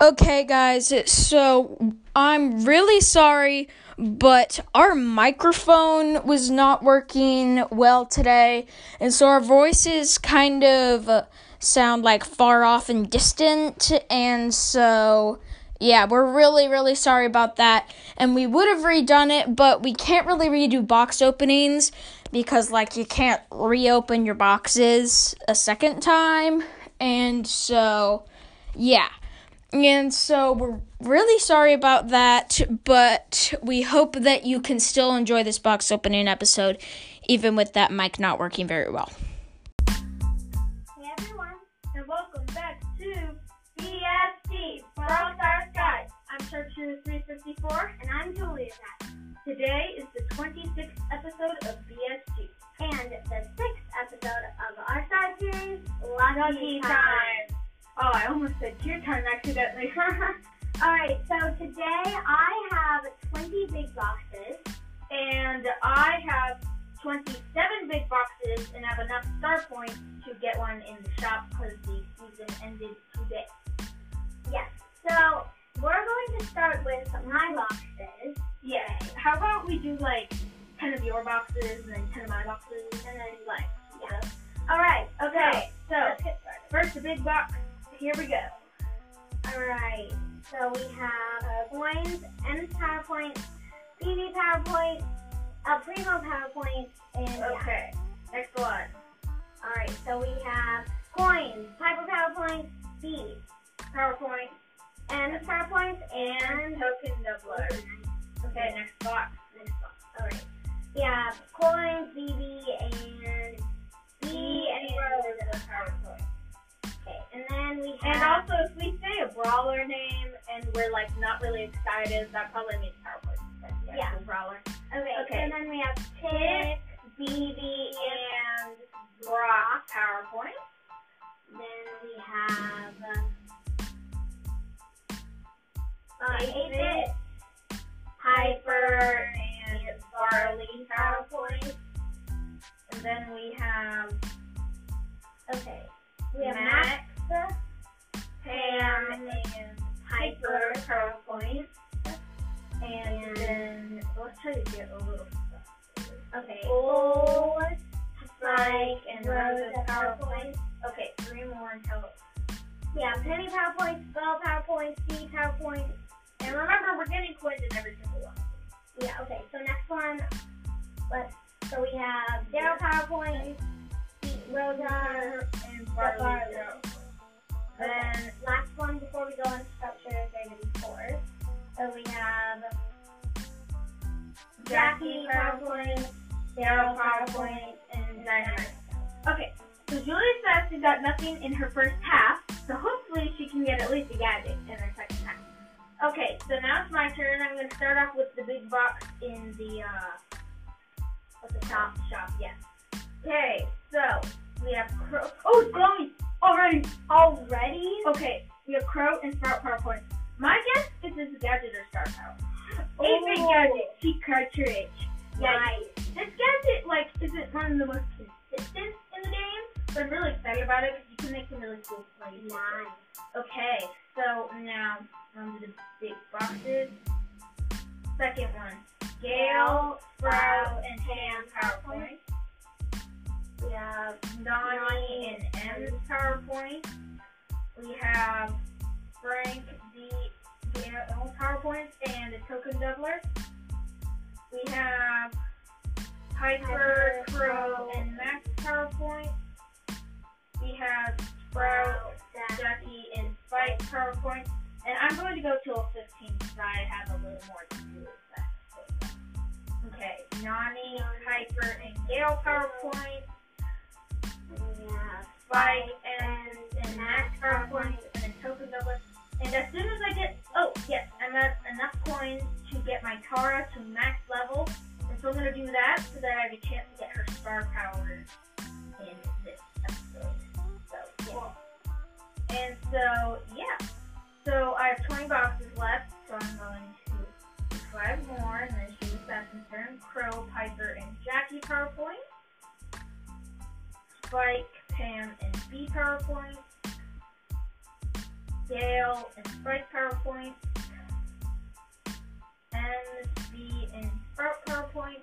Okay, guys, so I'm really sorry, but our microphone was not working well today, and so our voices kind of uh, sound like far off and distant, and so yeah, we're really, really sorry about that. And we would have redone it, but we can't really redo box openings because, like, you can't reopen your boxes a second time, and so yeah. And so we're really sorry about that, but we hope that you can still enjoy this box opening episode, even with that mic not working very well. Hey everyone, and welcome back to BST Brawl Stars Guide. I'm Sharpshooter 354, and I'm Julia. Today is the 26th episode of BSG and the sixth episode of our side series, Lucky, Lucky Time. time. Oh, I almost said tier time accidentally. Alright, so today I have 20 big boxes. and I have 27 big boxes and have enough star points to get one in the do like 10 of your boxes and then 10 of my boxes and then like, Yeah. Alright, Okay, so let's get started. first the big box. Here we go. Alright, so we have uh, coins, Emz PowerPoint, PV PowerPoint, a Primo PowerPoint, and yeah. Okay. Next one. Alright, so we have coins, Piper PowerPoint, Bea, PowerPoint Emz PowerPoint, and token doubler. Okay, next box. next box. Alright. Have coins, Bibi, and Bea, and and the PowerPoint. Okay, and then we have. And also, if we say a brawler name and we're like not really excited, that probably means PowerPoint. That's the Yeah. brawler. okay, okay. and then we have Tick, Bibi, and Brock PowerPoint. then we have. Uh, Eight 8-bit, Hyper then we have Okay. We have Max, Max, Pam, and Hyper PowerPoint. And then let's try to get a little stuff. okay, Gold, Spike, and Rose Rosa at PowerPoint. Okay, three more until have Penny PowerPoint, Spell PowerPoint, C PowerPoint. And remember, we're getting coins in every single one. Yeah, okay, so next one, let's, so we have Daryl PowerPoint, Pete Rosa, and. Barley. then last one before we go on structure is going to be fours. So we have Jackie PowerPoint, Daryl PowerPoint, and Dynamite. Okay, so Julia says she got nothing in her first half, so hopefully she can get at least a gadget in her second half. Okay, so now it's my turn. I'm going to start off with the big box in the, uh, the shop? Shop, yes. Okay, so we have Crow. Oh, it's glowing already. already. Okay, we have Crow and Sprout PowerPoint. My guess is this is gadget or star power. Oh. gadget, cheat cartridge. Yeah, Nice. this gadget like isn't one of the most consistent in the game, but I'm really excited about it because you can make some really cool plays. Nice. Okay, so now on to the big boxes. Second one, Gale, Sprout, and Ham PowerPoint. We have Donnie and Emz PowerPoint. We have Frank, D, Gale PowerPoint, and the token doubler. We have Piper, Crow, and Max PowerPoint. We have Sprout, Jackie, and Spike PowerPoint. And I'm going to go till 15 because I have a little more to do. Okay, Nani, Piper, and Gale PowerPoint. We Spike and, and Max PowerPoint and then token doubler. And as soon as I get, oh yes, I'm at enough coins to get my Tara to max level. And so I'm going to do that so that I have a chance to get her star power in this episode. So, yeah. And so, yeah. So I have 20 boxes left, so I'm going to five more, and then Assassin's turn. Crow, Piper, and Jackie PowerPoint. Spike, Pam, and Bea PowerPoint. Gale and Spike PowerPoint. M, Bea, and Sprout PowerPoint.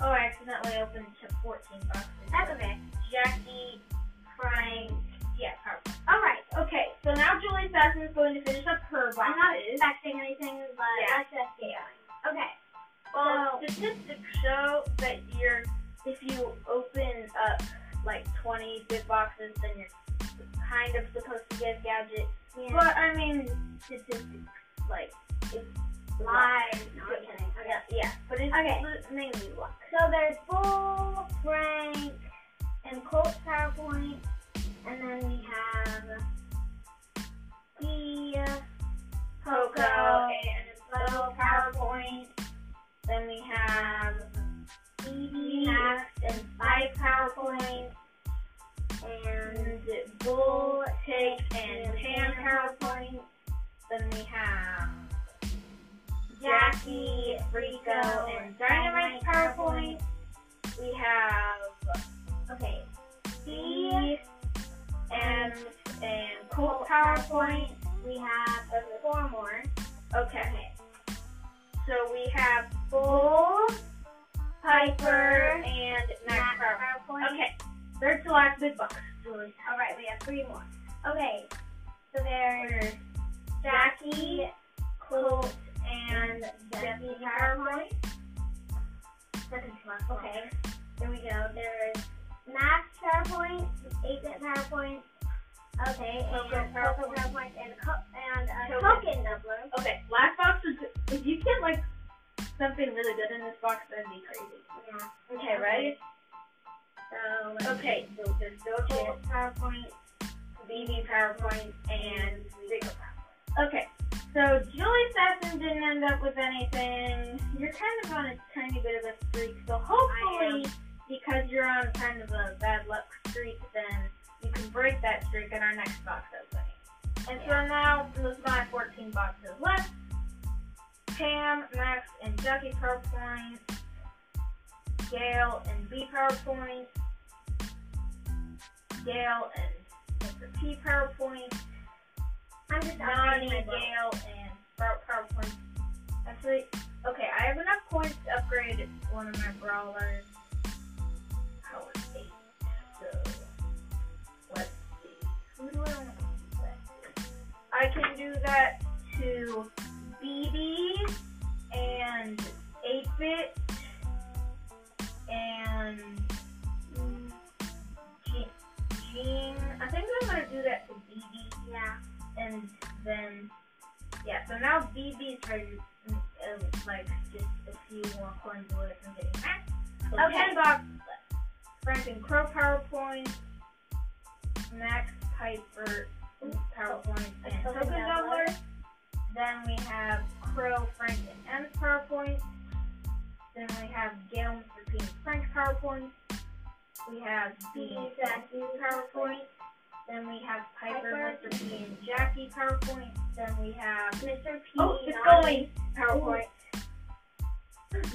Oh, I accidentally opened to 14 boxes. That's okay. Jackie, Frank, yeah, PowerPoint. Alright. Okay, so now Julie Sasson is going to finish up her boxes. I'm not expecting anything, but Yeah. let's just get statistics show that you're if you open up like 20 big boxes, then you're kind of supposed to get a gadget. Yeah. But I mean, statistics like it's Live. No, Okay. Yeah, yeah, but it's Okay. mainly luck. So there's Bull, Frank, and Colt PowerPoint, and then we have the Coco have Bibi Max and Spike PowerPoint. And Bull, Take, and Pam PowerPoint. Then we have Jackie, Rico, and Dynamite PowerPoint. We have Okay. Bea, and, and Colt PowerPoint. We have four more. Okay. So we have Bull, Piper, and Max PowerPoint. Okay. Third to last big box. All right, we have three more. Something really good in this box, that'd be crazy. Yeah. Okay, ready? Um, so Okay. So there's Doja, Colt PowerPoint. Bibi PowerPoint, and PowerPoint. Okay. So Julie Sasson didn't end up with anything. You're kind of on a tiny bit of a streak. So hopefully, because you're on kind of a bad luck streak, then you can break that streak in our next box opening. And so now there's my 14 boxes left. Pam, Max, and Jackie PowerPoint. Gale and Bea PowerPoint. Gale and Mr. P PowerPoint. I'm just Nani, upgrading my book. Gale, and Sprout PowerPoint. Actually, okay, I have enough coins to upgrade one of my brawlers. 8. So, let's see. Who do I want to select? I can do that to Bibi 8-Bit and Gene. I think I'm going to do that to Bibi Yeah. and then yeah, so now Bibi's ready, mm, uh, like just a few more coins away from getting max. So Okay. ten boxes. Frank and Crow PowerPoint, Max Piper PowerPoint, and Token. Doubler. Then we have Crow, Frank, PowerPoint. We have Bea, Jackie's PowerPoint. Then we have Piper, Piper. Mr. P, and Jackie PowerPoint. Then we have Mr. P. Oh, it's going PowerPoint.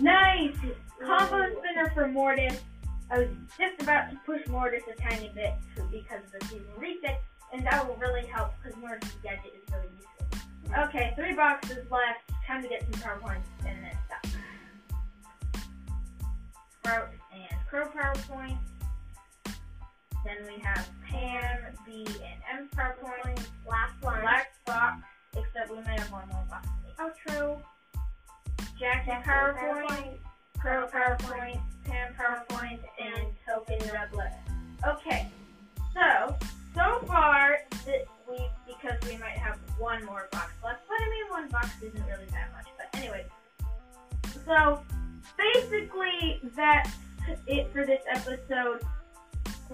Nice! Combo spinner for Mortis. I was just about to push Mortis a tiny bit because of the season reset, and that will really help because Mortis' gadget is really useful. Okay, three boxes left. Time to get some PowerPoints in stop. Sprout and Crow PowerPoint. Then we have Pam, Bea, and M PowerPoint. Last one. Black box, except we may have one more box. Outro. Jackie Jackie PowerPoint, Pro PowerPoint, Pam PowerPoint, and Token Doubler. Okay, so so far this week because we might have one more box left, but I mean one box isn't really that much. But anyway, so basically that's it for this episode.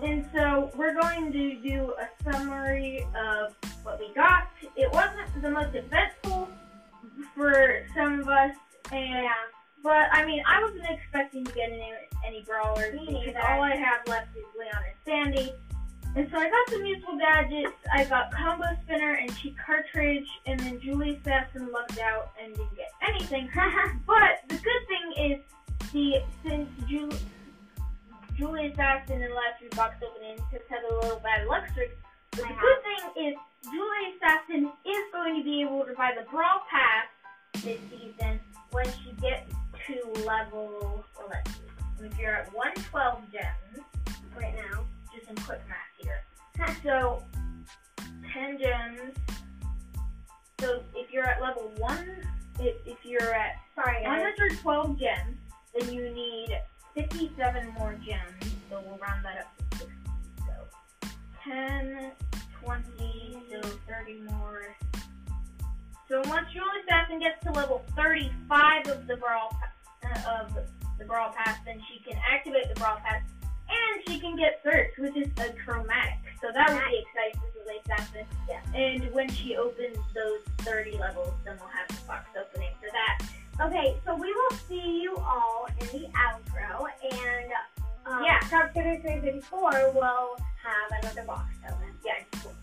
And so we're going to do a summary of what we got. It wasn't the most eventful for some of us, and but I mean I wasn't expecting to get any any brawlers Me because all I have left is Leon and Sandy. And so I got some useful gadgets. I got combo spinner and cheat cartridge, and then Julie Sasson lucked out and didn't get anything. but the good thing is See, since Julie, Julie Assassin in the last three box openings has had a little bad luck streak, but the good uh-huh. thing is Julie Assassin is going to be able to buy the Brawl Pass this season when she gets to level, well, let's see, if you're at 112 gems Right now. just some quick math here. So, 10 gems. So, if you're at level 1, if, if you're at Sorry, uh-huh. 112 gems, then you need 57 more gems. So, we'll round that up to 60. So, 10, 20, so 30 more. So, once Julie Assassin gets to level 35 of the Brawl uh, of the Brawl Pass, then she can activate the Brawl Pass and she can get Surge, which is a chromatic. So that would be exciting for Julie Assassin. Yeah. And when she opens those 30 levels, then we'll have the box opening for that. Okay, so we will see you all in the outro, and um, Yeah. Top 354 will have another box open. Yeah. Cool.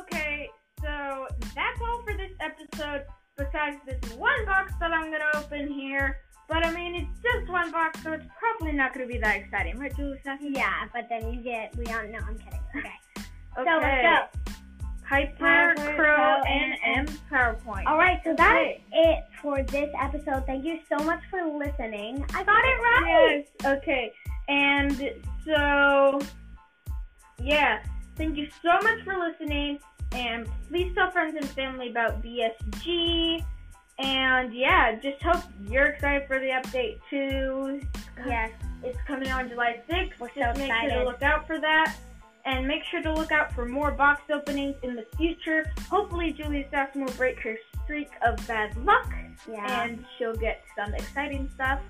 Okay, so that's all for this episode. Besides this one box that I'm gonna open here. But I mean, it's just one box, so it's probably not gonna be that exciting, right, Julie Yeah, but then you get, we don't know, I'm kidding. Okay. Okay. So let's go. Piper, Piper, Crow, Crow, and M PowerPoint. All right, so that's Okay. it for this episode. Thank you so much for listening. I got it right. Yes. Okay. And so, yeah. Thank you so much for listening. And please tell friends and family about BSG. And yeah, just hope you're excited for the update too. Yes. It's coming on July 6th. We're so just so make sure to look out for that and make sure to look out for more box openings in the future. Hopefully, Julia Sass will break her streak of bad luck, yeah. and she'll get some exciting stuff.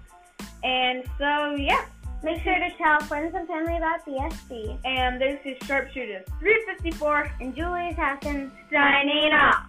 And so, yeah. Make sure to tell friends and family about the SB. And this is Sharpshooter 354 and Julia Hassan signing off.